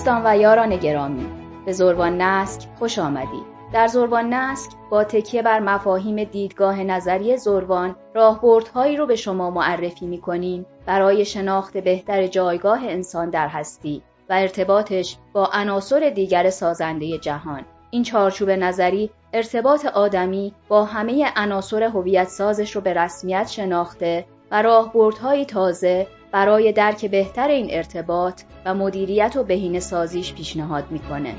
دوستان و یاران گرامی به زربان نسک خوش آمدید. در زربان نسک با تکیه بر مفاهیم دیدگاه نظری زربان راهبردهایی رو به شما معرفی می‌کنیم. برای شناخت بهتر جایگاه انسان در هستی و ارتباطش با عناصر دیگر سازنده جهان. این چارچوب نظری ارتباط آدمی با همه عناصر هویت سازش رو به رسمیت شناخته و راهبردهایی تازه برای درک بهتر این ارتباط و مدیریت و بهینه سازیش پیشنهاد می‌کنه.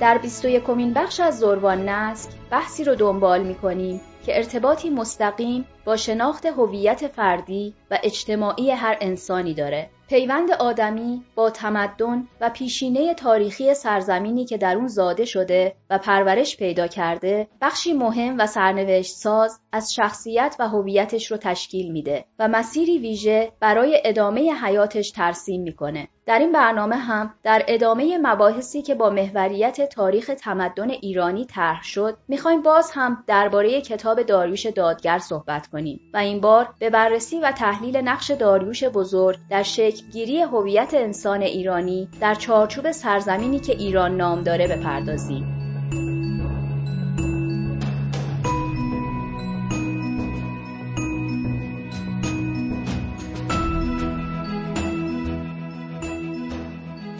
در 21 کمین بخش از زروان نسک بحثی رو دنبال می‌کنیم که ارتباطی مستقیم با شناخت هویت فردی و اجتماعی هر انسانی داره پیوند آدمی با تمدن و پیشینه تاریخی سرزمینی که در اون زاده شده و پرورش پیدا کرده بخشی مهم و سرنوشت ساز از شخصیت و هویتش رو تشکیل میده و مسیری ویژه برای ادامه حیاتش ترسیم می‌کنه. در این برنامه هم در ادامه مباحثی که با محوریت تاریخ تمدن ایرانی طرح شد می‌خوایم باز هم درباره کتاب داریوش دادگر صحبت کنیم و این بار به بررسی و تحلیل نقش داریوش بزرگ در شکلگیری هویت انسان ایرانی در چارچوب سرزمینی که ایران نام داره بپردازیم.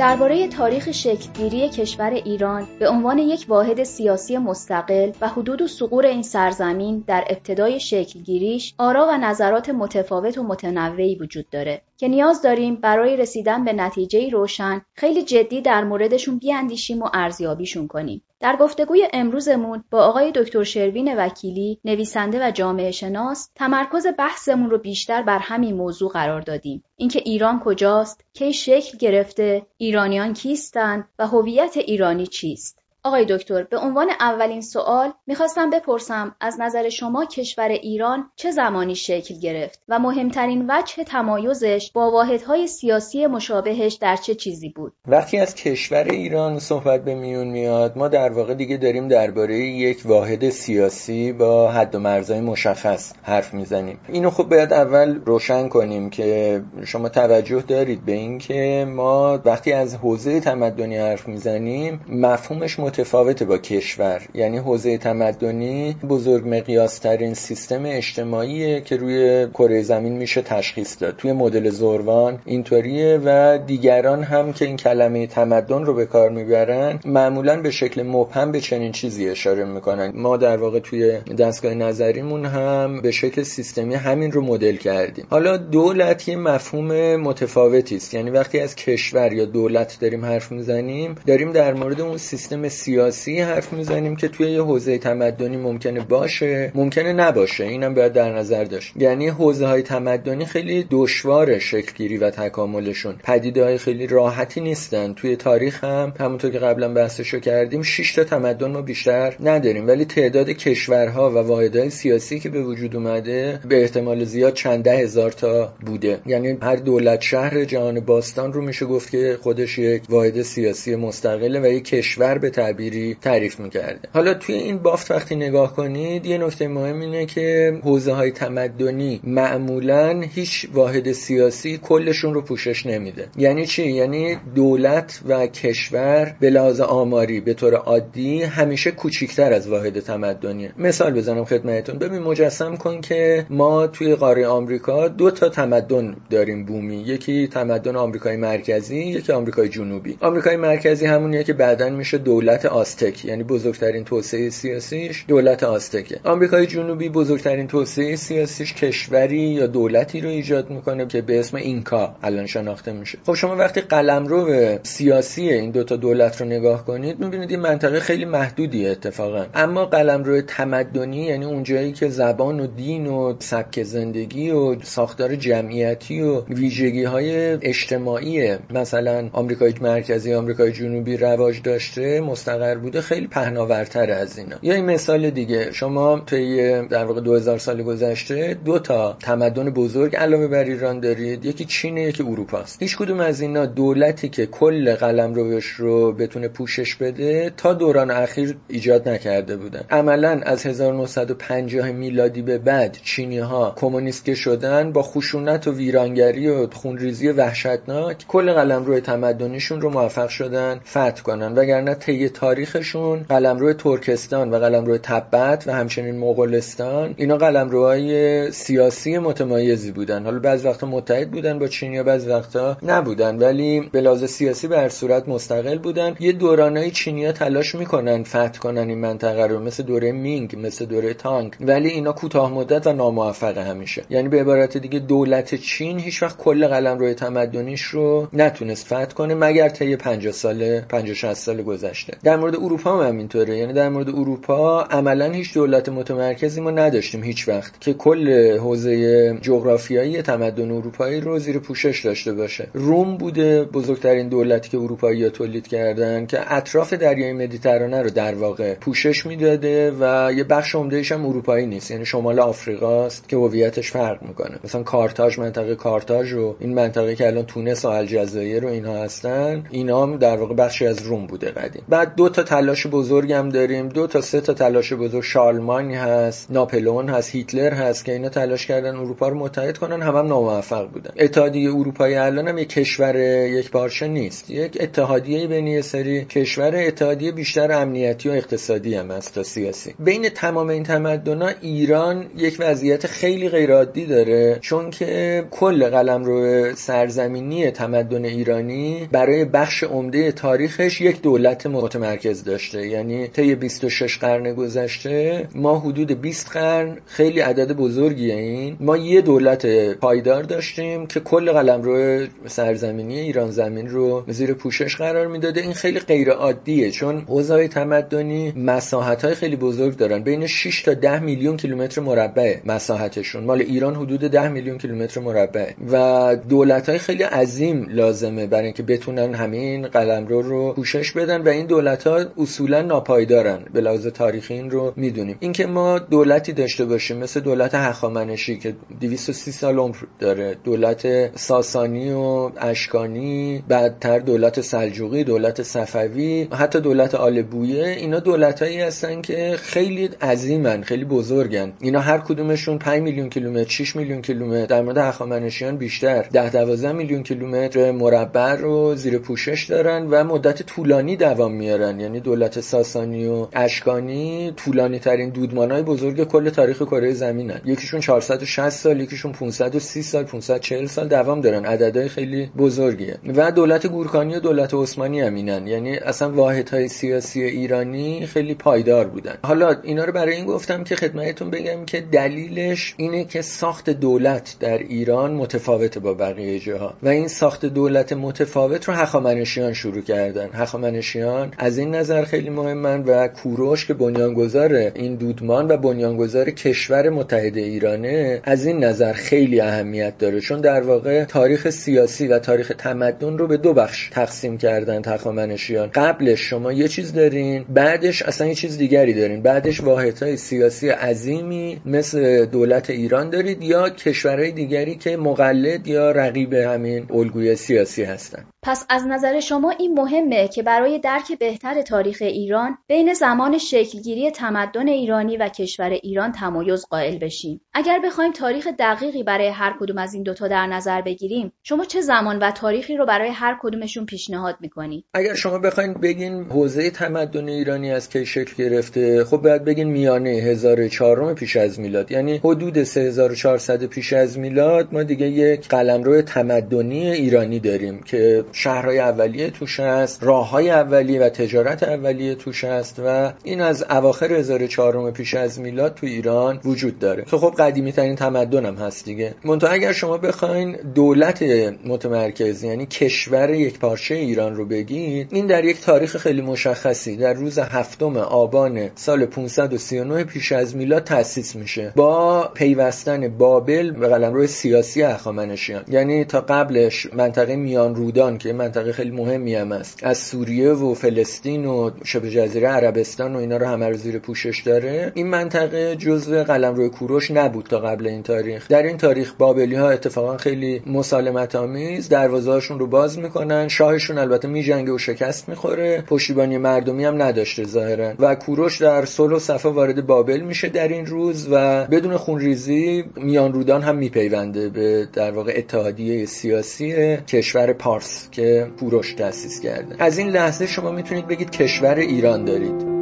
درباره تاریخ شکلگیری کشور ایران به عنوان یک واحد سیاسی مستقل و حدود و سقور این سرزمین در ابتدای شکلگیریش آرا و نظرات متفاوت و متنوعی وجود داره. که نیاز داریم برای رسیدن به نتیجه روشن خیلی جدی در موردشون بیاندیشیم و ارزیابیشون کنیم. در گفتگوی امروزمون با آقای دکتر شروین وکیلی نویسنده و جامعه شناس تمرکز بحثمون رو بیشتر بر همین موضوع قرار دادیم اینکه ایران کجاست کی شکل گرفته ایرانیان کیستند و هویت ایرانی چیست آقای دکتر به عنوان اولین سوال می‌خواستم بپرسم از نظر شما کشور ایران چه زمانی شکل گرفت و مهمترین وجه تمایزش با واحدهای سیاسی مشابهش در چه چیزی بود؟ وقتی از کشور ایران صحبت به میون میاد ما در واقع دیگه داریم درباره یک واحد سیاسی با حد و مرزهای مشخص حرف می‌زنیم. اینو خب باید اول روشن کنیم که شما توجه دارید به اینکه ما وقتی از حوزه تمدنی حرف می‌زنیم مفهومش متفاوته با کشور. یعنی حوزه تمدنی بزرگ مقیاسترین سیستم اجتماعیه که روی کره زمین میشه تشخیص داد. توی مدل زروان اینطوریه و دیگران هم که این کلمه تمدن رو به کار می‌برن معمولا به شکل مبهم به چنین چیزی اشاره می‌کنن. ما در واقع توی دستگاه نظریمون هم به شکل سیستمی همین رو مدل کردیم. حالا دولت یه مفهوم متفاوتی است. یعنی وقتی از کشور یا دولت داریم حرف می‌زنیم داریم در مورد اون سیستم سیاسی حرف می‌زنیم که توی یه حوزه تمدنی ممکنه باشه؟ ممکنه نباشه اینم باید در نظر داشت. یعنی حوزه های تمدنی خیلی دشوار شکلگیری و تکاملشون. پدیده های خیلی راحتی نیستن. توی تاریخ هم همونطور که قبلا بحثشو کردیم 6 تا تمدن ما بیشتر نداریم. ولی تعداد کشورها و واحدهای سیاسی که به وجود اومده به احتمال زیاد چند ده هزار تا بوده. یعنی هر دولت شهر جهان باستان رو میشه گفت که خودش یک واحد سیاسی مستقله و یک کشور به تعبیری تعریف می‌کرده. حالا توی این بافت وقتی نگاه کنید یه نکته مهم اینه که حوزه های تمدنی معمولا هیچ واحد سیاسی کلشون رو پوشش نمیده. یعنی چی؟ یعنی دولت و کشور به لحاظ آماری به طور عادی همیشه کوچیکتر از واحد تمدنیه. مثال بزنم خدمتتون. ببین مجسم کن که ما توی قاره آمریکا دو تا تمدن داریم بومی. یکی تمدن آمریکای مرکزی یکی آمریکای جنوبی. آمریکای مرکزی همونیه که بعدا میشه دولت آستک یعنی بزرگترین توسعه سیاسیش دولت آستکه آمریکای جنوبی بزرگترین توسعه سیاسیش کشوری یا دولتی رو ایجاد می‌کنه که به اسم اینکا الان شناخته میشه. خب شما وقتی قلمرو سیاسی این دوتا دولت رو نگاه کنید می‌بینید این منطقه خیلی محدودی اتفاقا. اما قلمرو تمدنی یعنی اونجایی که زبان و دین و سبک زندگی و ساختار جمعیتی و ویژگی های اجتماعی مثلا آمریکای مرکزی آمریکای جنوبی رواج داشته مستقر بوده خیلی پهناورتر از اینا. یا این مثال دیگه شما طی در واقع 2000 سال گذشته دو تا تمدن بزرگ علاوه بر ایران دارید. یکی چینه یکی اروپاست هیچ کدوم از اینا دولتی که کل قلم روش رو بتونه پوشش بده تا دوران اخیر ایجاد نکرده بودن. عملا از 1950 میلادی به بعد چینی ها کمونیست که شدن با خشونت و ویرانگری و خونریزی وحشتناک کل قلم روی تمدنیشون رو موفق شدن فتح کنن. وگرنه طی تاریخشون قلمرو ترکستان و قلمرو تبت و همچنین مغولستان اینا قلمروهای سیاسی متمایزی بودن. حالا بعض وقتا متحد بودن با چینیا بعض وقتا نبودن ولی به لحاظ سیاسی به هر صورت مستقل بودن. یه دورانای چینیا تلاش می‌کنن فتح کنن این منطقه رو مثل دوره مینگ مثل دوره تانگ ولی اینا کوتاه مدت و ناموفق همیشه. یعنی به عبارت دیگه دولت چین هیچ وقت کل قلمرو تمدنیش رو نتونست فتح کنه مگر طی 50 سال 50 60 سال گذشته. در مورد اروپا هم همینطوره. یعنی در مورد اروپا عملا هیچ دولت متمرکزی ما نداشتیم هیچ وقت که کل حوزه جغرافیایی تمدن اروپایی رو زیر پوشش داشته باشه. روم بوده بزرگترین دولتی که اروپایی تولید کردن که اطراف دریای مدیترانه رو در واقع پوشش می‌داده و یه بخش عمدهش هم اروپایی نیست. یعنی شمال آفریقاست که هویتش فرق می‌کنه. مثلا کارتاژ منطقه کارتاژ و این منطقه که الان تونس و الجزایر و اینها هستن اینا هم در واقع بخشی از روم بوده قدیم. بعد دو تا تلاش بزرگ هم داریم. دو تا سه تا تلاش بزرگ. شالمان هست ناپلئون هست هیتلر هست که اینا تلاش کردن اروپا رو متحد کنن. هم, هم ناموفق بودن. اتحادیه اروپایی الان هم یک کشور یک پارچه نیست. یک اتحادیه بین سری کشور. اتحادیه بیشتر امنیتی و اقتصادی هم است تا سیاسی. بین تمام این تمدن ایران یک وضعیت خیلی غیرعادی داره. چون که کل قلم رو سرزمینی تمدن ایرانی برای بخش عمده تاریخش یک دولت متمرکز داشته. یعنی طی 26 قرن گذشته ما حدود 20 قرن خیلی عدد بزرگی این. ما یه دولت پایدار داشتیم که کل قلم رو سرزمینی ایران زمین رو زیر پوشش قرار می‌داده. این خیلی غیر عادیه چون حوزه تمدنی مساحت های خیلی بزرگ دارن. بین 6 تا 10 میلیون کیلومتر مربع مساحتشون. مال ایران حدود 10 میلیون کیلومتر مربع. و دولت های خیلی عظیم لازمه برای اینکه بتونن همین قلمرو رو پوشش بدن و این دولت ها اصولا ناپایدارن. به لحاظ تاریخی این رو می‌دونیم. اینکه ما دولتی داشته باشیم مثل دولت هخامنشی که 230 سال عمر داره دولت ساسانی و اشکانی بعدتر دولت سلجوقی دولت صفوی حتی دولت آل بویه اینا دولتایی هستن که خیلی عظیمن خیلی بزرگن. اینا هر کدومشون 5 میلیون کیلومتر 6 میلیون کیلومتر در مورد هخامنشیان بیشتر. 10 12 میلیون کیلومتر مربع رو زیر پوشش دارن و مدت طولانی دوام میارن یعنی دولت ساسانی و اشکانی طولانی ترین دودمانای بزرگ کل تاریخ کره زمینن. یکیشون 460 سال یکیشون 530 سال 540 سال دوام دارن. عددهای خیلی بزرگیه. و دولت گورکانی و دولت عثمانی همینن یعنی اصلا واحدهای سیاسی ایرانی خیلی پایدار بودن. حالا اینا رو برای این گفتم که خدمتتون بگم که دلیلش اینه که ساخت دولت در ایران متفاوته با بقیه جاها. و این ساخت دولت متفاوت رو هخامنشیان شروع کردن. هخامنشیان از این نظر خیلی مهمن و کوروش که بنیانگذار این دودمان و بنیانگذار کشور متحد ایرانه از این نظر خیلی اهمیت داره. چون در واقع تاریخ سیاسی و تاریخ تمدن رو به دو بخش تقسیم کردن هخامنشیان قبلش شما یه چیز دارین بعدش اصلا یه چیز دیگری دارین. بعدش واحدهای سیاسی عظیمی مثل دولت ایران دارید یا کشورهای دیگری که مقلد یا رقیب همین الگوی سیاسی هستن. پس از نظر شما این مهمه که برای درک بهتر تاریخ ایران بین زمان شکلگیری تمدن ایرانی و کشور ایران تمایز قائل بشیم. اگر بخوایم تاریخ دقیقی برای هر کدوم از این دوتا در نظر بگیریم، شما چه زمان و تاریخی رو برای هر کدومشون پیشنهاد می‌کنید؟ اگر شما بخواید بگین حوزه تمدن ایرانی از کی شکل گرفته، خب باید بگین میانه 1004 پیش از میلاد، یعنی حدود 3400 پیش از میلاد ما دیگه یک قلمرو تمدنی ایرانی داریم که شهرهای اولیه توش هست راههای اولیه و تجارت اولیه توش هست و این از اواخر 1004 پیش از میلاد تو ایران وجود داره. که خب قدیمی ترین تمدن هم هست دیگه. منتها اگر شما بخواین دولت متمرکز یعنی کشور یک پارچه ایران رو بگید این در یک تاریخ خیلی مشخصی در روز هفتم آبان سال 539 پیش از میلاد تأسیس میشه. با پیوستن بابل به قلمرو سیاسی هخامنشیان یعنی تا قبلش منطقه میان رودان که منطقه خیلی مهمی هم است. از سوریه و فلسطین و شبه جزیره عربستان و اینا رو همه رو زیر پوشش داره. این منطقه جزء قلمرو کوروش نبود تا قبل این تاریخ. در این تاریخ بابلی ها اتفاقا خیلی مسالمت آمیز دروازه‌هاشون رو باز می‌کنن. شاهشون البته میجنگه و شکست می‌خوره. پشتیبانی مردمی هم نداشته ظاهرا. و کوروش در صلح و صفا وارد بابل میشه در این روز و بدون خونریزی میان رودان هم میپیونده به در واقع اتحادیه سیاسی کشور پارس. که کوروش تأسیس کرده. از این لحظه شما می‌تونید بگید کشور ایران دارید.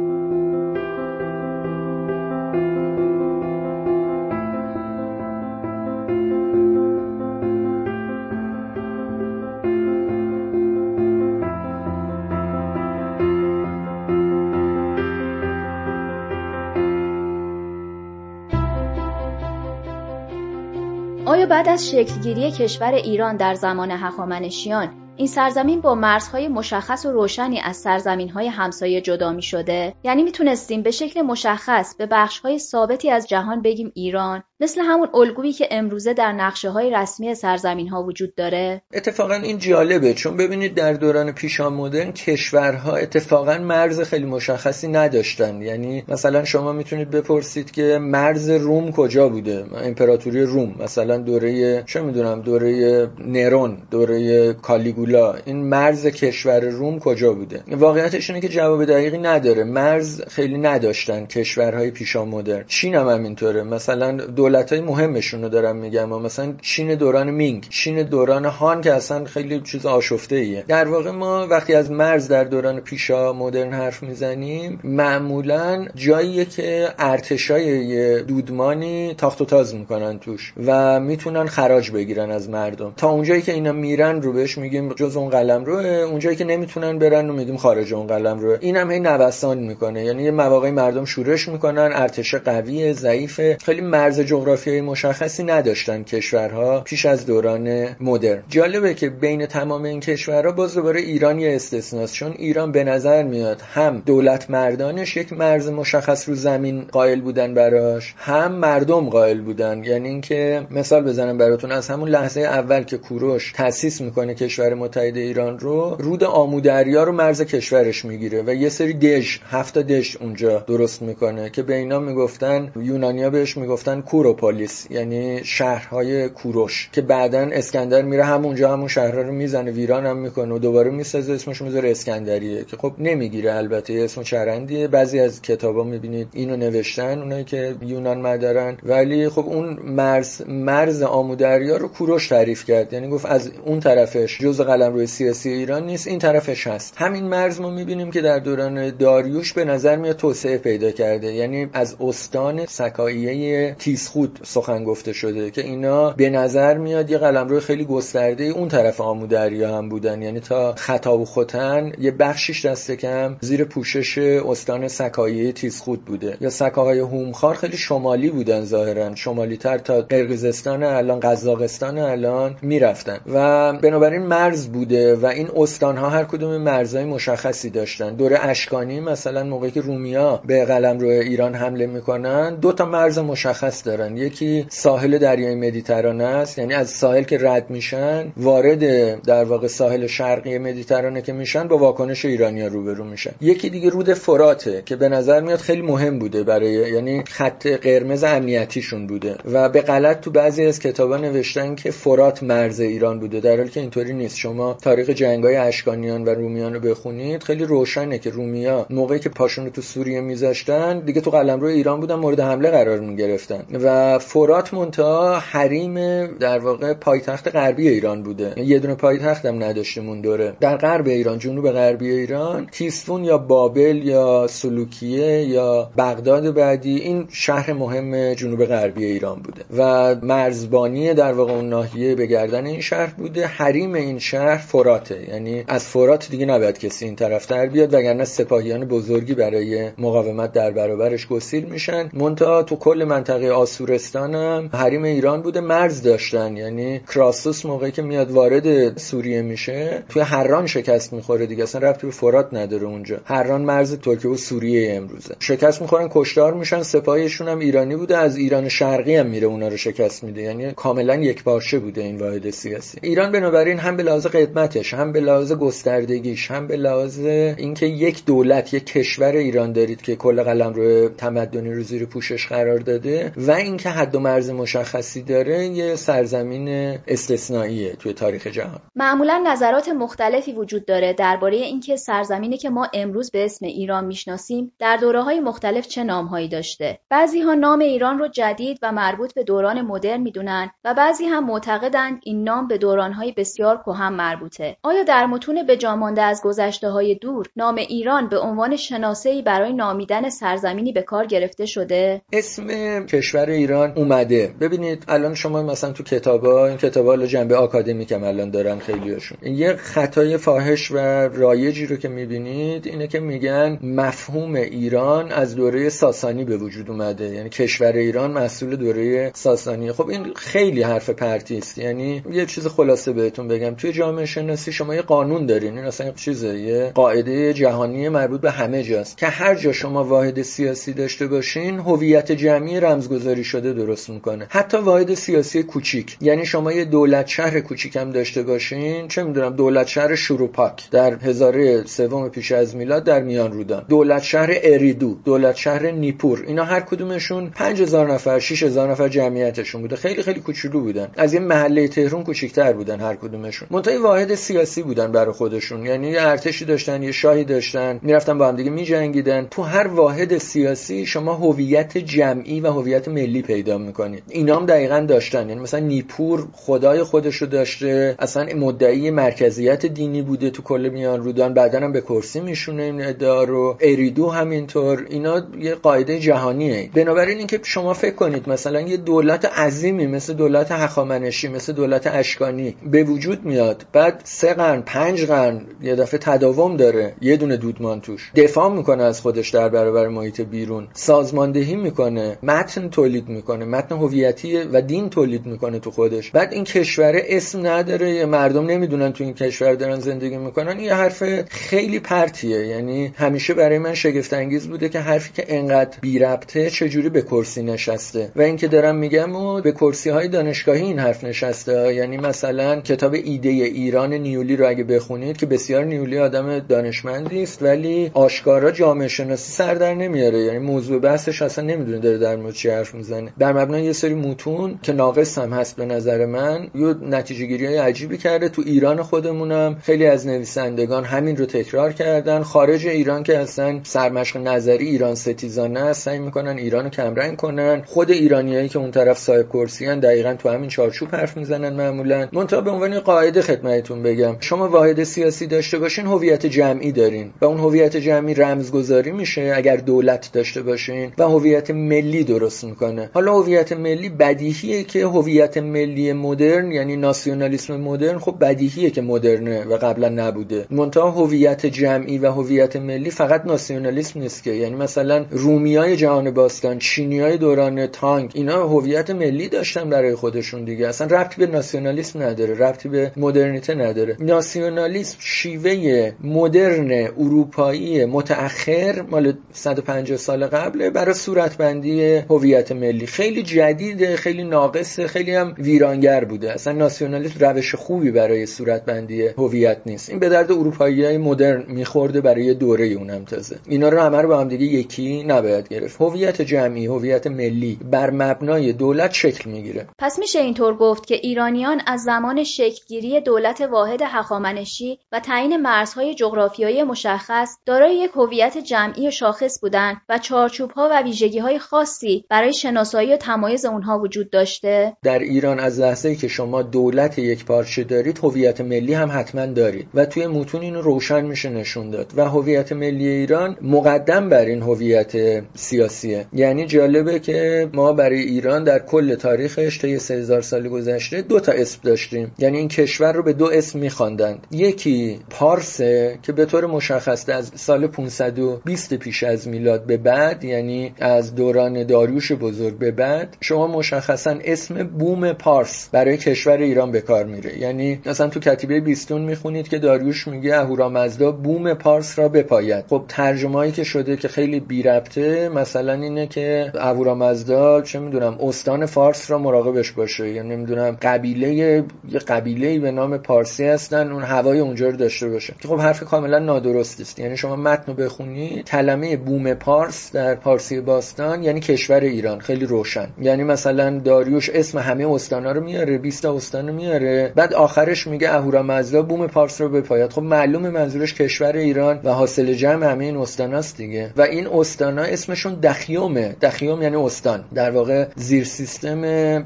آیا بعد از شکلگیری کشور ایران در زمان هخامنشیان این سرزمین با مرزهای مشخص و روشنی از سرزمینهای همسایه جدا می شده یعنی می‌تونستیم به شکل مشخص به بخشهای ثابتی از جهان بگیم ایران مثل همون الگویی که امروزه در نقشه های رسمی سرزمین ها وجود داره. اتفاقا این جالبه چون ببینید در دوران پیشا مدرن کشورها اتفاقا مرز خیلی مشخصی نداشتن. یعنی مثلا شما می‌تونید بپرسید که مرز روم کجا بوده؟ امپراتوری روم مثلا دوره چه می‌دونم دوره نرون دوره کالیگولا. این مرز کشور روم کجا بوده؟ واقعیتش اینه که جواب دقیقی نداره. مرز خیلی نداشتن کشورهای پیشا مدرن. چین هم همینطوره مثلا دولت های مهمشون رو دارم میگم مثلا چین دوران مینگ چین دوران هان که اصلا خیلی چیز آشفته ایه در واقع ما وقتی از مرز در دوران پیشا مدرن حرف می‌زنیم معمولا جاییه که ارتشای دودمانی تاخت و تاز می‌کنن توش و می‌تونن خراج بگیرن از مردم. تا اونجایی که اینا میرن رو بهش میگیم جز اون قلم رو اونجایی که نمی‌تونن برن رو میگیم خارج اون قلم رو این هم هی نوسان می‌کنه. یعنی یه مواقعی مردم شورش می‌کنن ارتش قوی ضعیف خیلی مرز جغرافیایی مشخصی نداشتن کشورها پیش از دوران مدرن. جالبه که بین تمام این کشورها باز دوباره ایران یه استثناست چون ایران به نظر میاد هم دولت مردانش یک مرز مشخص رو زمین قائل بودن براش هم مردم قائل بودن. یعنی اینکه مثال بزنم براتون از همون لحظه اول که کوروش تأسیس می‌کنه کشور متحد ایران رو رود آمودریا رو مرز کشورش می‌گیره و یه سری دژ هفت دژ اونجا درست می‌کنه که به اینا می‌گفتن یونانیا بهش می‌گفتن کوروپولیس یعنی شهرهای کوروش که بعدا اسکندر میره همونجا همون شهرها رو می‌زنه ویران هم می‌کنه و دوباره می‌سازه اسمش می‌ذاره اسکندریه که خب نمی‌گیره البته اسم چرندیه. بعضی از کتابا می‌بینید اینو نوشتن اونایی که یونان مدارن ولی خب اون مرز مرز آمودریا رو کوروش تعریف کرد. یعنی گفت از اون طرفش جز قلمرو سیاسی ایران نیست این طرفش هست. همین مرز ما می‌بینیم که در دوران داریوش به نظر میاد توسعه پیدا کرده. یعنی از استان سکاییه تیزخود سخن گفته شده که اینا به نظر میاد یه قلمرو خیلی گسترده اون طرف آمودریا هم بودن. یعنی تا خطاب و ختن یه بخشیش دست کم زیر پوشش استان سکاییه تیزخود بوده. یا سکاهای هومخار خیلی شمالی بودن ظاهرا. شمالی تر تا قرقیزستان الان قزاقستان الان می‌رفتن. و بنابراین مرز بوده و این استان ها هر کدوم مرزهای مشخصی داشتن. دور اشکانی مثلا موقعی که رومیا به قلمرو ایران حمله می‌کنن دو تا مرز مشخص دارن. یکی ساحل دریای مدیترانه است یعنی از ساحل که رد میشن وارد در واقع ساحل شرقی مدیترانه که میشن با واکنش ایرانیا روبرو میشن. یکی دیگه رود فراته که به نظر میاد خیلی مهم بوده برای یعنی خط قرمز امنیتیشون بوده. و به غلط تو بعضی از کتابا نوشتن که فرات مرز ایران بوده. در حالی که اینطوری نیست. شما تاریخ جنگای اشکانیان و رومیان رو بخونید خیلی روشنه که رومیا موقعی که پاشون تو سوریه میذاشتن دیگه تو قلمرو ایران بودن مورد حمله قرار می‌گرفتن. و فرات مونتا حریم در واقع پایتخت غربی ایران بوده. یه دونه پایتخت هم نداشتیم اون دوره. در غرب ایران جنوب غربی ایران تیسفون یا بابل یا سلوکیه یا بغداد بعدی این شهر مهم جنوب غربی ایران بوده. و مرزبانی در واقع اون ناحیه به گردن این شهر بوده. حریم این شهر فراته. یعنی از فرات دیگه نباید کسی این طرف در بیاد وگرنه سپاهیان بزرگی برای مقاومت در برابرش گسیل میشن. منتها تو کل منطقه آسورستان هم حریم ایران بوده مرز داشتن. یعنی کراسوس موقعی که میاد وارد سوریه میشه توی حران شکست می‌خوره دیگه اصلا رفت به فرات نداره اونجا. حران مرز ترکیه و سوریه امروزه. شکست می‌خورن کشتار میشن سپاهیشون هم ایرانی بوده از ایران شرقی هم میره اونا رو شکست میده. یعنی کاملا یک پارچه بوده این واحد سیاسی. ایران بنابراین هم به لحاظ قدمتش هم به لحاظ گستردگیش هم به لحاظ اینکه یک دولت یک کشور ایران دارید که کل قلم رو تمدنی رو زیر پوشش قرار داده و اینکه حد و مرز مشخصی داره یه سرزمین استثنائیه توی تاریخ جهان. معمولا نظرات مختلفی وجود داره درباره اینکه سرزمینی که ما امروز به اسم ایران می‌شناسیم در دوره های مختلف چه نامهایی داشته. بعضی ها نام ایران رو جدید و مربوط به دوران مدرن می‌دونن و بعضی هم معتقدند این نام به دورانهای بسیار کهن مربوطه. آیا در متون به جامانده از گذشته های دور نام ایران به عنوان شناسه‌ای برای نامیدن سرزمینی به کار گرفته شده؟ اسم کشور ایران اومده. ببینید الان شما مثلا تو کتابا این کتابا رو جنبه آکادمیکم الان دارن خیلیاشون. یه خطای فاحش و رایجی رو که می‌بینید اینه که میگن مفهوم ایران از دوره ساسانی به وجود اومده. یعنی کشور ایران محصول دوره ساسانی خب این خیلی حرف پرتی است. یعنی یه چیز خلاصه بهتون بگم. توی جامعه شناسی شما یه قانون دارین. این اصلا چیزه. یه قاعده جهانی مربوط به همه جاست. که هر جا شما واحد سیاسی داشته باشین هویت جمعی رمزگذاری شده درست می‌کنه. حتی واحد سیاسی کوچیک. یعنی شما یه دولت شهر کوچیک هم داشته باشین چه می‌دونم دولت شهر شروپاک در هزاره سوم پیش از میلاد در میان رودان. دولت شهر اریدو دولت شهر نیپور. اینا هر کدومشون 5000 نفر 6000 نفر جمعیتشون بوده. خیلی خیلی کوچولو بودن. از این محله تهران کوچیک‌تر بودن هر کدومشون. منتهی واحد سیاسی بودن برای خودشون. یعنی یه ارتشی داشتن یه شاهی داشتن می‌رفتن با هم دیگه میجنگیدن. تو هر واحد سیاسی شما هویت جمعی و هویت ملی پیدا می‌کنید اینا هم دقیقا داشتن. یعنی مثلا نیپور خدای خودش رو داشته. اصلا مدعی مرکزیت دینی بوده تو کل میان رودان بعدا هم به کرسی میشونه این ادعا رو. اریدو همینطور. اینا یه قاعده جهانیه. بنابراین اینکه شما فکر کنید مثلا یه دولت عظیمی مثل دولت هخامنشی مثل دولت اشکانی به وجود میاد. بعد سه قرن پنج قرن یه دفعه تداوم داره. یه دونه دودمان توش. دفاع می‌کنه از خودش در برابر محیط بیرون. سازماندهی می‌کنه. متن تولید می‌کنه متن هویتی و دین تولید می‌کنه تو خودش. بعد این کشور اسم نداره مردم نمی‌دونن تو این کشور دارن زندگی می‌کنن یه حرف خیلی پرتیه. یعنی همیشه برای من شگفت انگیز بوده که حرفی که انقدر بی ربطه چجوری به کرسی نشسته. و اینکه دارم میگم و به کرسی های دانشگاهی این حرف نشسته. یعنی مثلا کتاب ایده ایران نیولی رو اگه بخونید که بسیار نیولی آدم دانشمندی است ولی آشکارا جامعه شناسی سر در نمیاره. یعنی موضوع بحثش اصلا نمی‌دونه داره در مورد چی حرف می‌زنه. در مبنای یه سری متون که ناقص هم هست به نظر من یه نتیجه گیری های عجیبی کرده. تو ایران خودمونم خیلی از نویسندگان همین رو تکرار کردن. خارج ایران که اصلا سرمشق نظری ایران ستیزانه سعی می‌کنن ایرانو کمرنگ کنن. خود ایرانیایی که اون طرف صاحب کرسیان دقیقا تو همین چارچوب حرف می‌زنن معمولا. منتها به عنوان قاعده خدمتتون بگم شما واحد سیاسی داشته باشین هویت جمعی دارین و اون هویت جمعی رمزگذاری میشه اگر دولت داشته باشین و هویت ملی درست می‌کنه. حالا هویت ملی بدیهیه که هویت ملی مدرن یعنی ناسیونالیسم مدرن خب بدیهیه که مدرنه و قبلا نبوده. منتها هویت جمعی و هویت ملی فقط ناسیونالیسم نیست که. یعنی مثلا رومیای جهان باستان چینیای دوران تانک اینا هویت ملی داشتن برای خودشون دیگه. اصلا ربطی به ناسیونالیسم نداره ربطی به مدرنیته نداره. ناسیونالیسم شیوه مدرن اروپایی متأخر مال 150 سال قبل برای صورتبندی هویت ملی. خیلی جدیده خیلی ناقصه خیلی هم ویرانگر بوده. اصلا ناسیونالیسم روش خوبی برای صورتبندی هویت نیست. این به درد اروپایی های مدرن میخورده برای دوره اونم تازه. اینا رو همه رو با هم دیگه یکی نباید گرفت. هویت جمعی هویت ملی بر مبنای دولت شکل می‌گیره. پس میشه اینطور گفت که ایرانیان از زمان شکلگیری دولت واحد هخامنشی و تعیین مرزهای جغرافیایی مشخص دارای یک هویت جمعی شاخص بودند و چارچوبها و ویژگیهای خاصی برای شناسایی و تمایز اونها وجود داشته؟ در ایران از لحظه که شما دولت یک پارچه دارید هویت ملی هم حتما دارید و توی متون اینو روشن میشه نشون داد و هویت ملی ایران مقدم بر این هویت سیاسیه. یعنی جالبه که ما برای ایران در کل تاریخش تا یه سه هزار سال گذشته دو تا اسم داشتیم. یعنی این کشور رو به دو اسم میخواندند. یکی پارسه که به طور مشخص از سال 520 پیش از میلاد به بعد یعنی از دوران داریوش بزرگ به بعد شما مشخصا اسم بوم پارس برای کشور ایران به کار میره. یعنی مثلا تو کتیبه بیستون می‌خونید که داریوش میگه اهورامزدا بوم پارس را بپاید. خب ترجمه‌ای که شده که خیلی بی ربطه مثلا اینه که اهورامزدا چه می‌دونم استان فارس را مراقبش باشه. یا نمی‌دونم قبیله یه قبیله به نام پارسی هستن اون هوای اونجا رو داشته باشه. که خب حرف کاملا نادرست است. یعنی شما متن رو بخونی کلمه بوم پارس در پارسی باستان یعنی کشور ایران. خیلی روشن. یعنی مثلا داریوش اسم همه استانا رو میاره 20 استان رو میاره. بعد آخرش میگه اهورامزدا بوم پارس رو بپاید خب معلومه منظورش کشور ایران و حاصل جمع همه این استاناست دیگه. و این استانا اسمشون دخیومه. دخیوم یعنی استان. در واقع زیر سیستم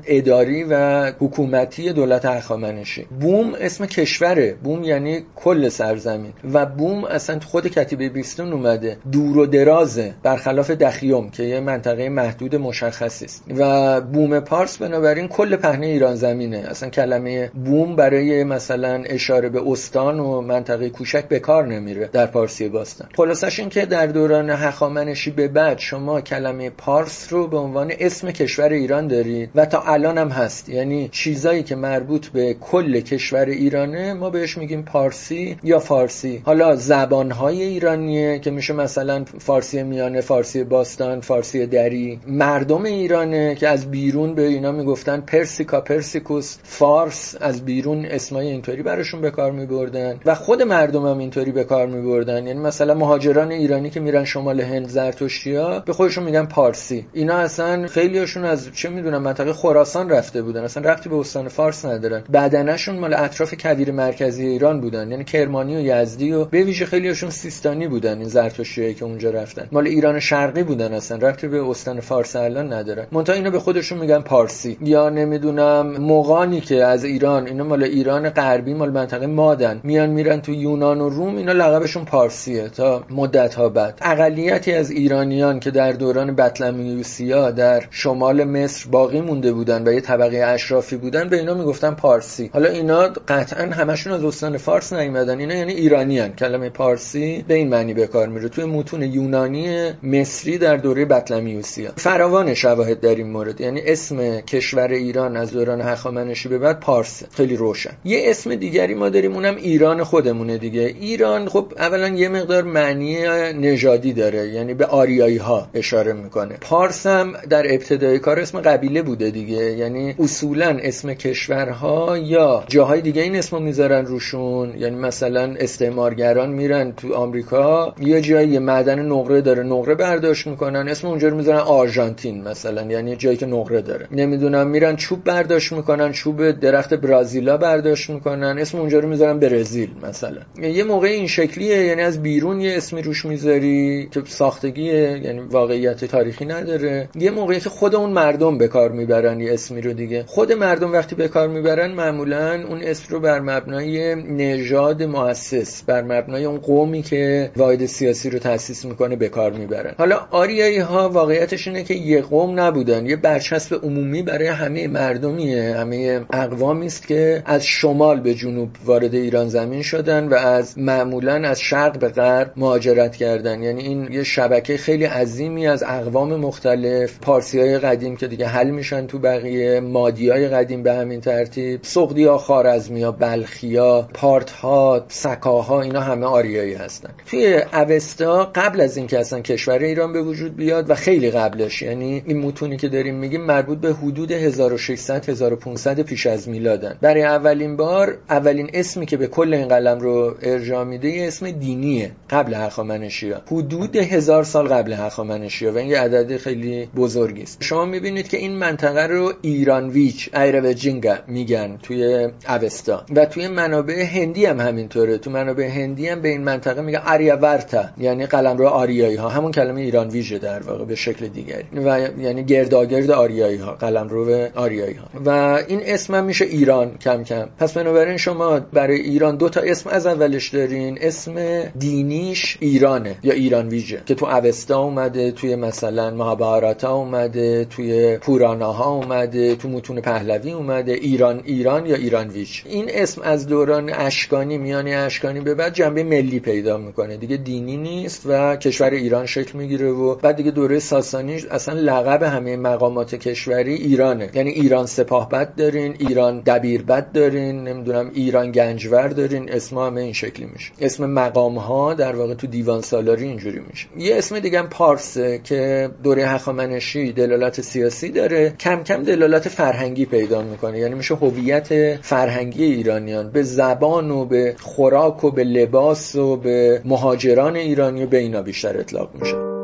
اداری و حکومتی دولت هخامنشی بوم اسم کشوره. بوم یعنی کل سرزمین. و بوم اصلا خود کتیبه بیستون اومده. دور و درازه. برخلاف دخیوم که یه منطقه محدود مشخصی است و بوم پارس بنابراین کل پهنه ایران زمینه. اصلا کلمه بوم برای مثلا اشاره به استان و منطقه کوچک به کار نمیره در پارسی باستان. خلاصش این که در دوران هخامنشی به بعد شما کلمه پارس رو به عنوان اسم کشور ایران دارید و تا الان هم هست. یعنی چیزایی که مربوط به کل کشور ایرانه ما بهش میگیم پارسی یا فارسی. حالا زبانهای ایرانیه که میشه مثلا فارسی میانه فارسی باستان فارسی دری. مردم ایرانه که از بیرون به اینا می‌گفتن پرسیکا پرسیکوس فارس از بیرون اسمای اینطوری براشون به کار میبردن و خود مردم هم اینطوری به کار میبردن. یعنی مثلا مهاجران ایرانی که میرن شمال هند زرتشتیا به خودشون میگن پارسی. اینا اصلا خیلیشون از چه می‌دونم منطقه خراسان رفته بودن. اصلا رفتی به استان فارس ندارن. بدنشون مال اطراف کویر مرکزی ایران بودن. یعنی کرمانی و یزدی و به ویژه خیلیشون سیستانی بودن این زرتشتیایی که اونجا رفتن. مال ایران شرقی بودن اصلا. رفتی به استان فارس الان ندارن منتها اینا به خودشون میگن پارسی. یا نمی‌دونم مغانی که از ایران اینا مال ایران غربی مال منطقه مادن. میان میرن تو یونان و روم اینا لقبشون پارسیه تا مدت ها بعد. اقلیتی از ایرانیان که در دوران بطلمیوسیا در شمال مصر باقی مونده بودن و یه طبقه اشرافی بودن به اینا می‌گفتن پارسی. حالا اینا قطعا همشون از استان فارس نیومدن. اینا یعنی ایرانیان. کلمه پارسی به این معنی به کار میره. توی متون یونانی مصری در دوره بطلمیوسیا فراوان شواهد در این مورد. یعنی اسم کشور ایران از دوران هخامنشی به بعد پارس. خیلی روشن. یه اسم دیگری ما داریم اونم ایران خودمونه دیگه. ایران خب اولا یه مقدار معنی نژادی داره یعنی به آریایی ها اشاره می‌کنه. پارس هم در ابتدای کار اسم قبیله بوده دیگه. یعنی اصولا اسم کشورها یا جاهای دیگه این اسمو می‌ذارن روشون. یعنی مثلا استعمارگران میرن تو آمریکا یه جایی معدن نقره داره نقره برداشت می‌کنن. اسم اونجا رو می‌ذارن آرژانتین مثلا. یعنی جایی که نقره داره. نمی‌دونم میرن چوب برداشت می‌کنن چوب درخت برازیلا برداشت می‌کنن اسم اونجا رو می‌ذارن برزیل مثلا. یه موقع این شکلیه یعنی از بیرون یه اسمی روش می‌ذاری که ساختگیه یعنی واقعیت تاریخی نداره. یه موقعی که خود اون مردم به کار می‌برن یه اسمی رو دیگه. خود مردم وقتی به کار می‌برن معمولا اون اسم رو بر مبنای نژاد مؤسس بر مبنای اون قومی که واحد سیاسی رو تأسیس می‌کنه به کار می‌برن. حالا آریایی ها واقعیتش اینه که یه نبودن. یه برچسب عمومی برای همه مردمیه. همه اقوامی است که از شمال به جنوب وارد ایران زمین شدن و از معمولا از شرق به غرب مهاجرت کردن. یعنی این یه شبکه خیلی عظیمی از اقوام مختلف پارسی های قدیم که دیگه حل میشن تو بقیه مادی های قدیم به همین ترتیب سقدی ها خارزمی ها بلخی ها پارت ها سکاها اینا همه آریایی هستن. توی اوستا قبل از اینکه اصلا کشور ایران به وجود بیاد و خیلی قبلش یعنی این متونی که داریم میگیم مربوط به حدود 1600 1500 پیش از میلادن. برای اولین بار اولین اسمی که به کل این قلم رو ارجاع میده یه اسم دینیه قبل هخامنشیا حدود هزار سال قبل هخامنشیا و این یه عدد خیلی بزرگی است. شما می‌بینید که این منطقه رو ایرانویچ ایروجینگا میگن توی اوستا. و توی منابع هندی هم همینطوره. تو منابع هندی هم به این منطقه میگن آریاورتا یعنی قلمرو آریایی ها همون کلمه ایران ویژه در واقع به شکل دیگری. و یعنی گرداگرد آریایی ها قلمرو آریایی ها و این اسم هم میشه ایران کم کم. پس بنابراین شما برای ایران دو تا اسم از اولش دارین. اسم دینیش ایرانه یا ایران ویژه که تو اوستا اومده توی مثلا مهابهاراتا اومده توی پوراناها اومده تو متون پهلوی اومده. ایران ایران یا ایران ویژ این اسم از دوران اشکانی میانی اشکانی به بعد جنبه ملی پیدا می‌کنه. دیگه دینی نیست و کشور ایران شکل می‌گیره و بعد دیگه دوره ساسانی اصلا لقب همه مقامات کشوری ایرانه. یعنی ایران سپاه بد دارین ایران دبیر بد دارین نمی‌دونم ایران گنجور دارین اسم همه این شکلی میشه. اسم مقام ها در واقع تو دیوان سالاری اینجوری میشه. یه اسم دیگه هم پارسه که دوره هخامنشی دلالت سیاسی داره. کم کم دلالت فرهنگی پیدا می‌کنه. یعنی میشه هویت فرهنگی ایرانیان. به زبان و به خوراک و به لباس و به مهاجران ایرانی و به اینا بیشتر اطلاق میشه.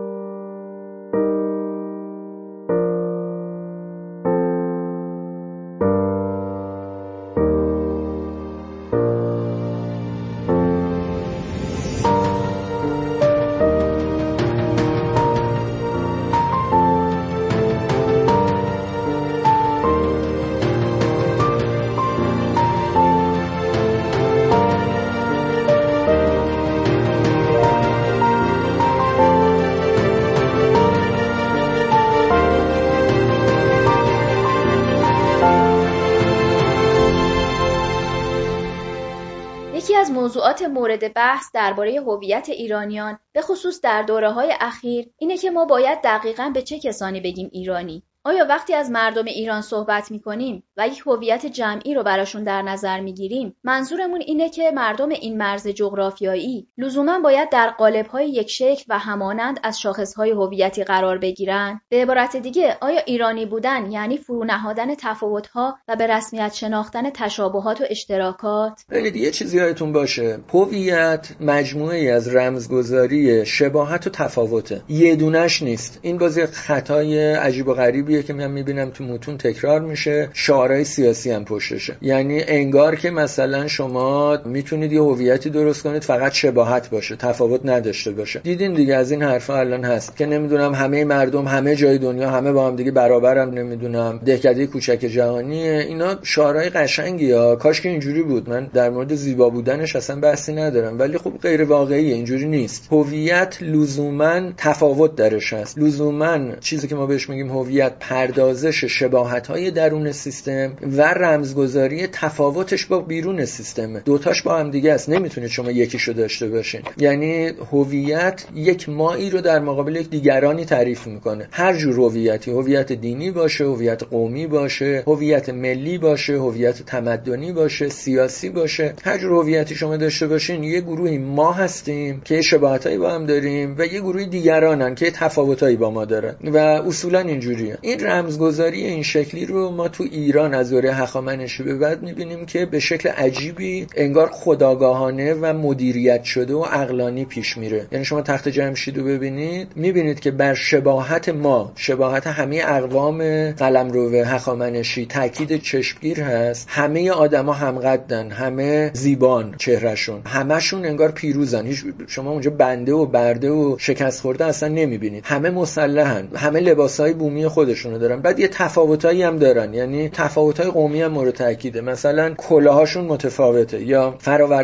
درباره هویت ایرانیان به خصوص در دوره های اخیر اینه که ما باید دقیقا به چه کسانی بگیم ایرانی. آیا وقتی از مردم ایران صحبت می کنیم و یک هویت جمعی رو براشون در نظر می گیریم منظورمون اینه که مردم این مرز جغرافیایی لزوما باید در قالب‌های یک شکل و همانند از شاخصهای هویتی قرار بگیرن؟ به عبارت دیگه آیا ایرانی بودن یعنی فرو نهادن تفاوت‌ها و به رسمیت شناختن تشابهات و اشتراکات؟ ببینید یه چیزی یادتون باشه. هویت مجموعه ای از رمزگذاری شباهت و تفاوته. یه دونش نیست. این بازی خطای عجیب و غریبی که من می‌بینم تو متون تکرار میشه شعارهای سیاسی هم پشتشه. یعنی انگار که مثلا شما می‌تونید یه هویتی درست کنید فقط شباهت باشه تفاوت نداشته باشه. دیدین دیگه از این حرفا الان هست که نمی‌دونم همه مردم همه جای دنیا همه با هم دیگه برابرن نمی‌دونم. دهکده کوچک جهانی اینا شعارهای قشنگی ها. کاش که اینجوری بود. من در مورد زیبا بودنش اصلا بحثی ندارم. ولی خب غیر واقعیه اینجوری نیست. هویت لزوما تفاوت درش هست. لزوما چیزی که ما بهش میگیم هویت پردازش شباهت های درون سیستم و رمزگذاری تفاوتش با بیرون سیستم. دوتاش با هم دیگه است. نمی‌تونید شما یکیشو داشته باشین. یعنی هویت یک مایی رو در مقابل یک دیگرانی تعریف می‌کنه. هر جور هویتی هویت دینی باشه هویت قومی باشه هویت ملی باشه هویت تمدنی باشه سیاسی باشه. هر جور هویتی شما داشته باشین یه گروهی ما هستیم که شباهتایی با هم داریم و یه گروهی دیگرانن که تفاوتایی با ما دارن. و اصولا اینجوریه. این رمزگذاری این شکلی رو ما تو ایران از دوره هخامنشی به بعد می‌بینیم که به شکل عجیبی انگار خداگاهانه و مدیریت شده و اقلانی پیش میره. یعنی شما تخت جمشید رو ببینید می‌بینید که بر شباهت ما شباهت همه اقوام قلمرو هخامنشی تاکید چشمگیر هست. همه آدما همقدن همه زیبان چهرهشون. همشون انگار پیروزن. شما اونجا بنده و برده و شکست خورده اصلا نمی‌بینید. همه مسلحن. همه لباسای بومی خودشون. خودشونو دارن. بعد یه تفاوتایی هم دارن. یعنی تفاوتای قومی هم مورد تاکیده. مثلا کلاهاشون متفاوته یا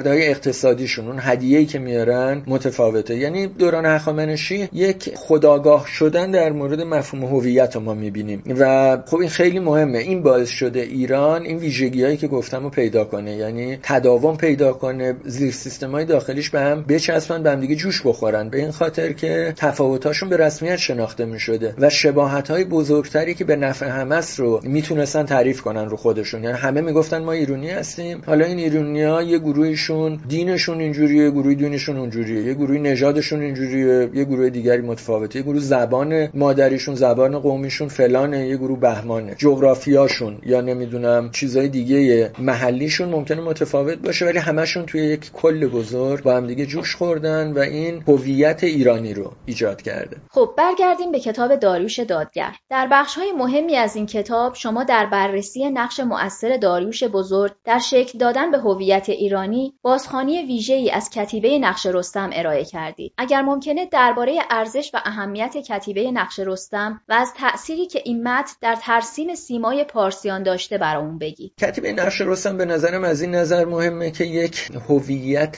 های اقتصادیشون اون هدیه‌ای که میارن متفاوته. یعنی دوران هخامنشی یک خداگاه شدن در مورد مفهوم هویت ما می‌بینیم. و خب این خیلی مهمه. این باعث شده ایران این ویژگیهایی که گفتم رو پیدا کنه. یعنی تداوم پیدا کنه. زیر های داخلیش به هم بچسبن به هم دیگه جوش بخورن. به این خاطر که تفاوتاشون به رسمیت شناخته می‌شده. و شباهت های بزرگتر بهتری که به نفع همه است رو می‌تونستن تعریف کنن رو خودشون. یعنی همه می‌گفتن ما ایرانی هستیم. حالا این ایرونیا یه گروهشون دینشون اینجوریه یه گروه دینشون اونجوریه یه گروه نژادشون اینجوریه یه گروه دیگری متفاوته یه گروه زبان مادریشون زبان قومیشون فلانه یه گروه بهمانه. جغرافیاشون یا نمی‌دونم چیزای دیگه محلیشون ممکنه متفاوت باشه ولی همشون توی یک کل بزرگ با هم دیگه جوش خوردن و این هویت ایرانی رو ایجاد کرده. خب برگردیم به کتاب داریوش دادگر. در های مهمی از این کتاب شما در بررسی نقش مؤثر داریوش بزرگ در شکل دادن به هویت ایرانی بازخوانی ویژه‌ای از کتیبه نقش رستم ارائه کردید. اگر ممکنه درباره ارزش و اهمیت کتیبه نقش رستم و از تأثیری که این متن در ترسیم سیمای پارسیان داشته برامون بگید. کتیبه نقش رستم به نظرم از این نظر مهمه که یک هویت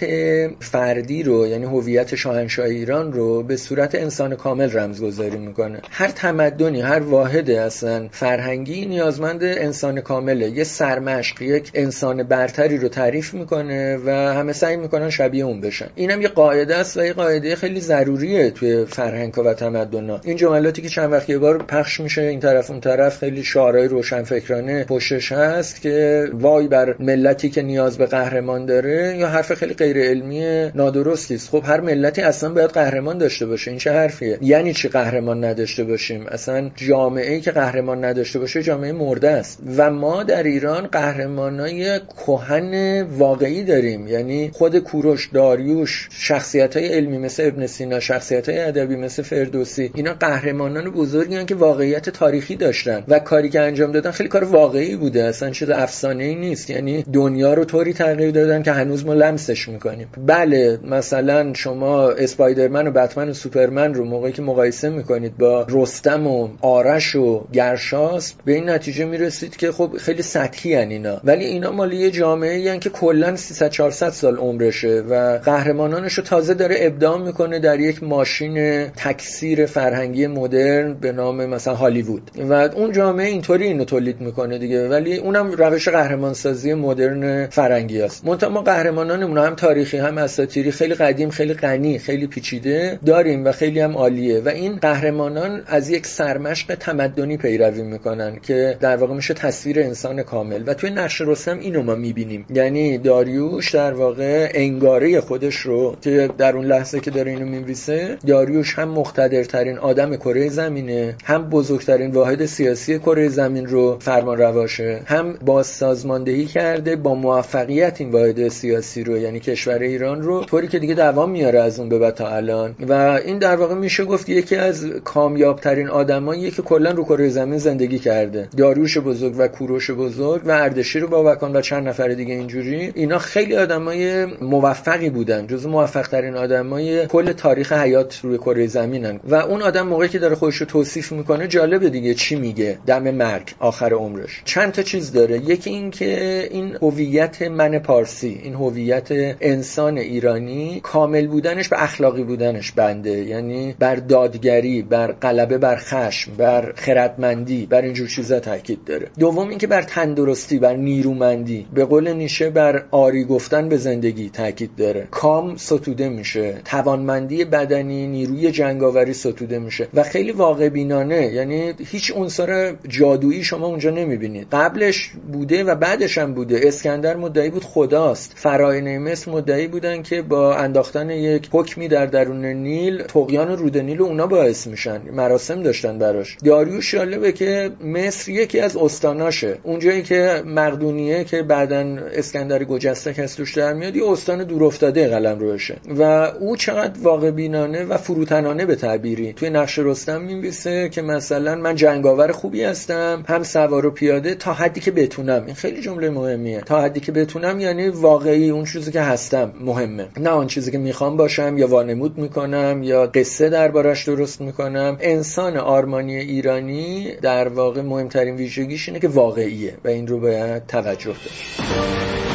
فردی رو یعنی هویت شاهنشاه ایران رو به صورت انسان کامل رمزگذاری می‌کنه. هر تمدنی هر واحد واحده اصلا. فرهنگی نیازمند انسان کامله. یه سرمشق یک انسان برتری رو تعریف می‌کنه و همه سعی می‌کنن شبیه اون بشن. اینم یه قاعده است و یه قاعده خیلی ضروریه توی فرهنگ و تمدن این جملاتی که چند وقت یه بار پخش میشه این طرف اون طرف خیلی شعارهای روشنفکرانه پشتش هست که وای بر ملتی که نیاز به قهرمان داره یا حرف خیلی غیر علمی نادرستی است. خب هر ملتی اصلا باید قهرمان داشته باشه. این چه حرفیه؟ یعنی چی قهرمان نداشته باشیم؟ اصلا جامعه جامعه ای که قهرمان نداشته باشه جامعه مرده است. و ما در ایران قهرمانای کهن واقعی داریم. یعنی خود کوروش داریوش شخصیت های علمی مثل ابن سینا شخصیت های ادبی مثل فردوسی اینا قهرمانان بزرگی که واقعیت تاریخی داشتن. و کاری که انجام دادن خیلی کار واقعی بوده. اصلا چیز افسانه ای نیست. یعنی دنیا رو طوری تغییر دادن که هنوز ما لمسش می‌کنیم. بله مثلا شما اسپایدرمن و بتمن و سوپرمن رو موقعی که مقایسه می‌کنید با رستم و آرش و گرشاس به این نتیجه می‌رسید که خب خیلی سطحی هن اینا. ولی اینا مالی یه جامعه یعنی که کلا 300 400 سال عمرشه و قهرمانانش رو تازه داره ابداع می‌کنه در یک ماشین تکثیر فرهنگی مدرن به نام مثلا هالیوود. و اون جامعه اینطوری اینو تولید می‌کنه دیگه. ولی اونم روش قهرمانسازی مدرن فرنگی است. منتها ما قهرمانانمون هم تاریخی هم اساطیری خیلی قدیم خیلی غنی خیلی پیچیده داریم و خیلی هم عالیه. و این قهرمانان از یک سرمشق تمدنی پیروی می‌کنن که در واقع میشه تصویر انسان کامل. و توی نقش رستم اینو ما می‌بینیم. یعنی داریوش در واقع انگاره خودش رو که در اون لحظه که داره اینو میویسه داریوش هم مقتدرترین آدم کره زمینه هم بزرگترین واحد سیاسی کره زمین رو فرمان رواشه هم بازسازماندهی کرده با موفقیت این واحد سیاسی رو یعنی کشور ایران رو طوری که دیگه دوام میاره از اون به بعد تا الان. و این در واقع میشه گفت یکی از کامیابترین آدمایی که کلا رو کره زمین زندگی کرده. داریوش بزرگ و کوروش بزرگ و اردشیر بابکان و چند نفر دیگه اینجوری. اینا خیلی آدمای موفقی بودن. جز موفق ترین آدمای کل تاریخ حیات روی کره زمینن. و اون آدم موقعی که داره خودش رو توصیف می‌کنه جالبه دیگه چی میگه. دم مرگ. آخر عمرش. چند تا چیز داره. یکی این که این هویت من پارسی این هویت انسان ایرانی کامل بودنش به اخلاقی بودنش بنده. یعنی بر دادگری بر غلبه بر خشم بر خردمندی بر اینجور چیزا تاکید داره. دوم اینکه بر تندرستی بر نیرومندی به قول نیشه بر آری گفتن به زندگی تاکید داره. کام ستوده میشه توانمندی بدنی نیروی جنگاوری ستوده میشه و خیلی واقع بینانه یعنی هیچ عنصر جادویی شما اونجا نمی‌بینید. قبلش بوده و بعدش هم بوده. اسکندر مدعی بود خداست. فراینه مصر مدعی بودن که با انداختن یک حکمی در درون نیل طغیان رود نیل اونا باعث میشن. مراسم داشتن براش. داریوش جالبه که مصر یکی از استاناشه. اونجایی که مقدونیه که بعدا اسکندر گجسته از توش در میاد یه استان دور افتاده قلم روشه و او چقدر واقع بینانه و فروتنانه به تعبیری. توی نقش رستم می‌نویسه که مثلا من جنگاور خوبی هستم هم سوار و پیاده تا حدی که بتونم. این خیلی جمله مهمیه. تا حدی که بتونم یعنی واقعی اون چیزی که هستم مهمه. نه آن چیزی که می‌خوام باشم یا وانمود می‌کنم یا قصه دربارش درست می‌کنم. انسان آرمانی ایرانی در واقع مهمترین ویژگیش اینه که واقعیه و این رو باید توجه داشت.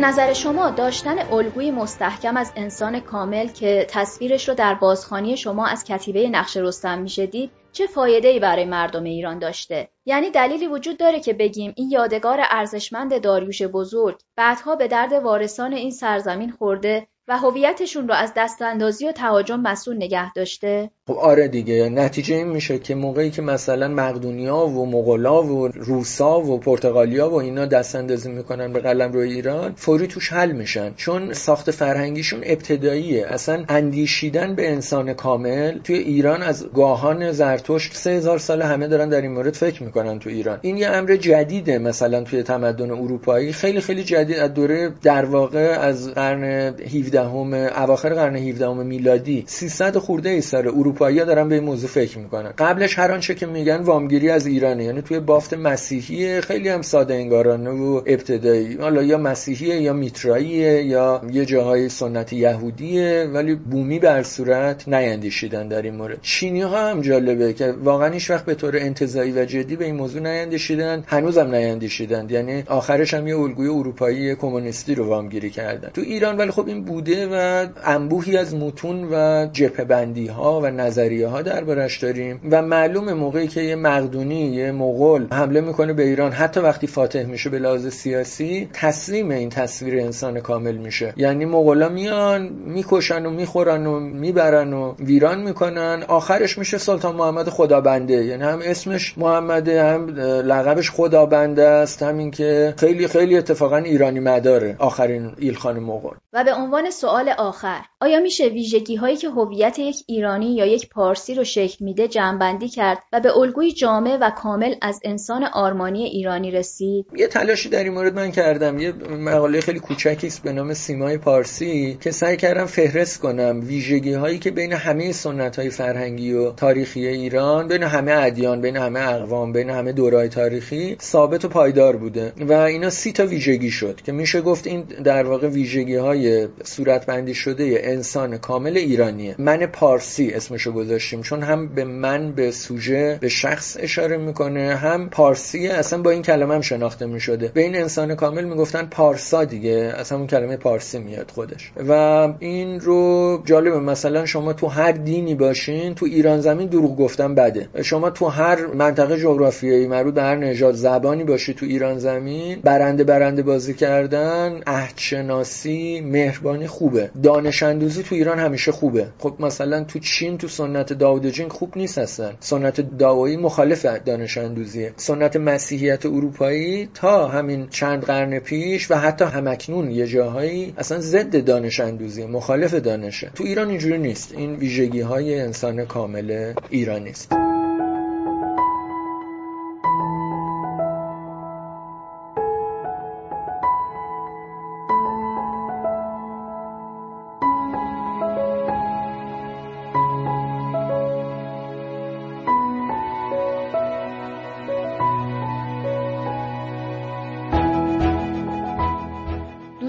نظر شما داشتن الگوی مستحکم از انسان کامل که تصویرش رو در بازخانی شما از کتیبه نقش رستم میشه دید چه فایده‌ای برای مردم ایران داشته؟ یعنی دلیلی وجود داره که بگیم این یادگار ارزشمند داریوش بزرگ بعدها به درد وارثان این سرزمین خورده و هویتشون رو از دستاندازی و تهاجم مسئول نگه داشته؟ خب آره دیگه نتیجه این میشه که موقعی که مثلا مقدونیا و مغولا و روسا و پرتغالیا و اینا دست اندازی می‌کنن به قلم روی ایران فوری توش حل میشن. چون ساخت فرهنگیشون ابتداییه. اصلا اندیشیدن به انسان کامل توی ایران از گاهان زرتشت سه هزار سال همه دارن در این مورد فکر می‌کنن تو ایران. این یه امر جدیده مثلا توی تمدن اروپایی. خیلی خیلی جدید از دوره در واقع از قرن 17 هم اواخر قرن 17 میلادی. 300 خورده ای سال اروپایی دارن به این موضوع فکر می‌کنن. قبلش هر آنچه که میگن وامگیری از ایرانه. یعنی توی بافت مسیحی خیلی هم ساده انگارانه و ابتدایی. حالا یا مسیحیه یا میتراییه یا یه جاهای سنت یهودیه ولی بومی بر صورت نیندیشیدن در این مورد. چینی ها هم جالبه که واقعا هیچ وقت به طور انتزاعی و جدی به این موضوع نیندیشیدن. هنوزم نیندیشیدن. یعنی آخرش هم یه الگوی اروپایی کمونیستی رو وامگیری کردن. تو ایران ولی خب این بوده و انبوهی از متون و جبهه بندی ها و نظریه ها دربارش داریم و معلوم موقعی که یه مقدونی یه مغول حمله می‌کنه به ایران حتی وقتی فاتح میشه به لحاظ سیاسی تسلیم این تصویر انسان کامل میشه. یعنی مغولا میان می‌کشن و می‌خورن و می‌برن و ویران می‌کنن. آخرش میشه سلطان محمد خدابنده. یعنی هم اسمش محمده هم لقبش خدابنده است. همین که خیلی خیلی اتفاقا ایرانی مداره. آخرین ایلخان مغول. و به عنوان سوال آخر آیا میشه ویژگی هایی که هویت یک ایرانی یا یک پارسی رو شکل میده جمعبندی کرد و به الگوی جامع و کامل از انسان آرمانی ایرانی رسید. یه تلاشی در این مورد من کردم. یه مقاله خیلی کوچکی است به نام سیمای پارسی که سعی کردم فهرست کنم ویژگی هایی که بین همه سنت های فرهنگی و تاریخی ایران بین همه ادیان بین همه اقوام بین همه دورای تاریخی ثابت و پایدار بوده. و اینا سی تا ویژگی شد که میشه گفت این در واقع ویژگی های صورتبندی شده انسان کامل ایرانیه. من پارسی اسمشو گذاشتیم. چون هم به من به سوژه به شخص اشاره می‌کنه هم پارسی اصلا با این کلمه هم شناخته می‌شده. به این انسان کامل می‌گفتن پارسا دیگه اصلا اون کلمه پارسی میاد خودش. و این رو جالبه مثلا شما تو هر دینی باشین تو ایران زمین دروغ گفتن بده. شما تو هر منطقه جغرافیایی مربوط به هر نژاد زبانی باشی تو ایران زمین برنده برنده بازی کردن عهدشناسی مهربانی خوبه. دانش اندوزی تو ایران همیشه خوبه. خب مثلا تو چین تو سنت داوود جنگ خوب نیست هستن سنت داوایی مخالف دانش اندوزیه. سنت مسیحیت اروپایی تا همین چند قرن پیش و حتی همکنون یه جاهایی اصلا ضد دانش اندوزی مخالف دانشه. تو ایران اینجوری نیست. این ویژگی های انسان کامل ایرانی است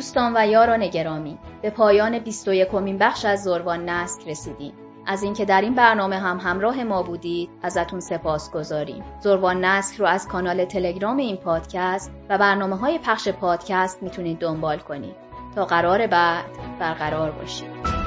دوستان و یاران گرامی به پایان 21 کمین بخش از زروان نسک رسیدیم. از اینکه در این برنامه هم همراه ما بودید ازتون سپاس گذاریم. زروان نسک رو از کانال تلگرام این پادکست و برنامه های پخش پادکست می‌تونید دنبال کنید. تا قرار بعد برقرار باشید.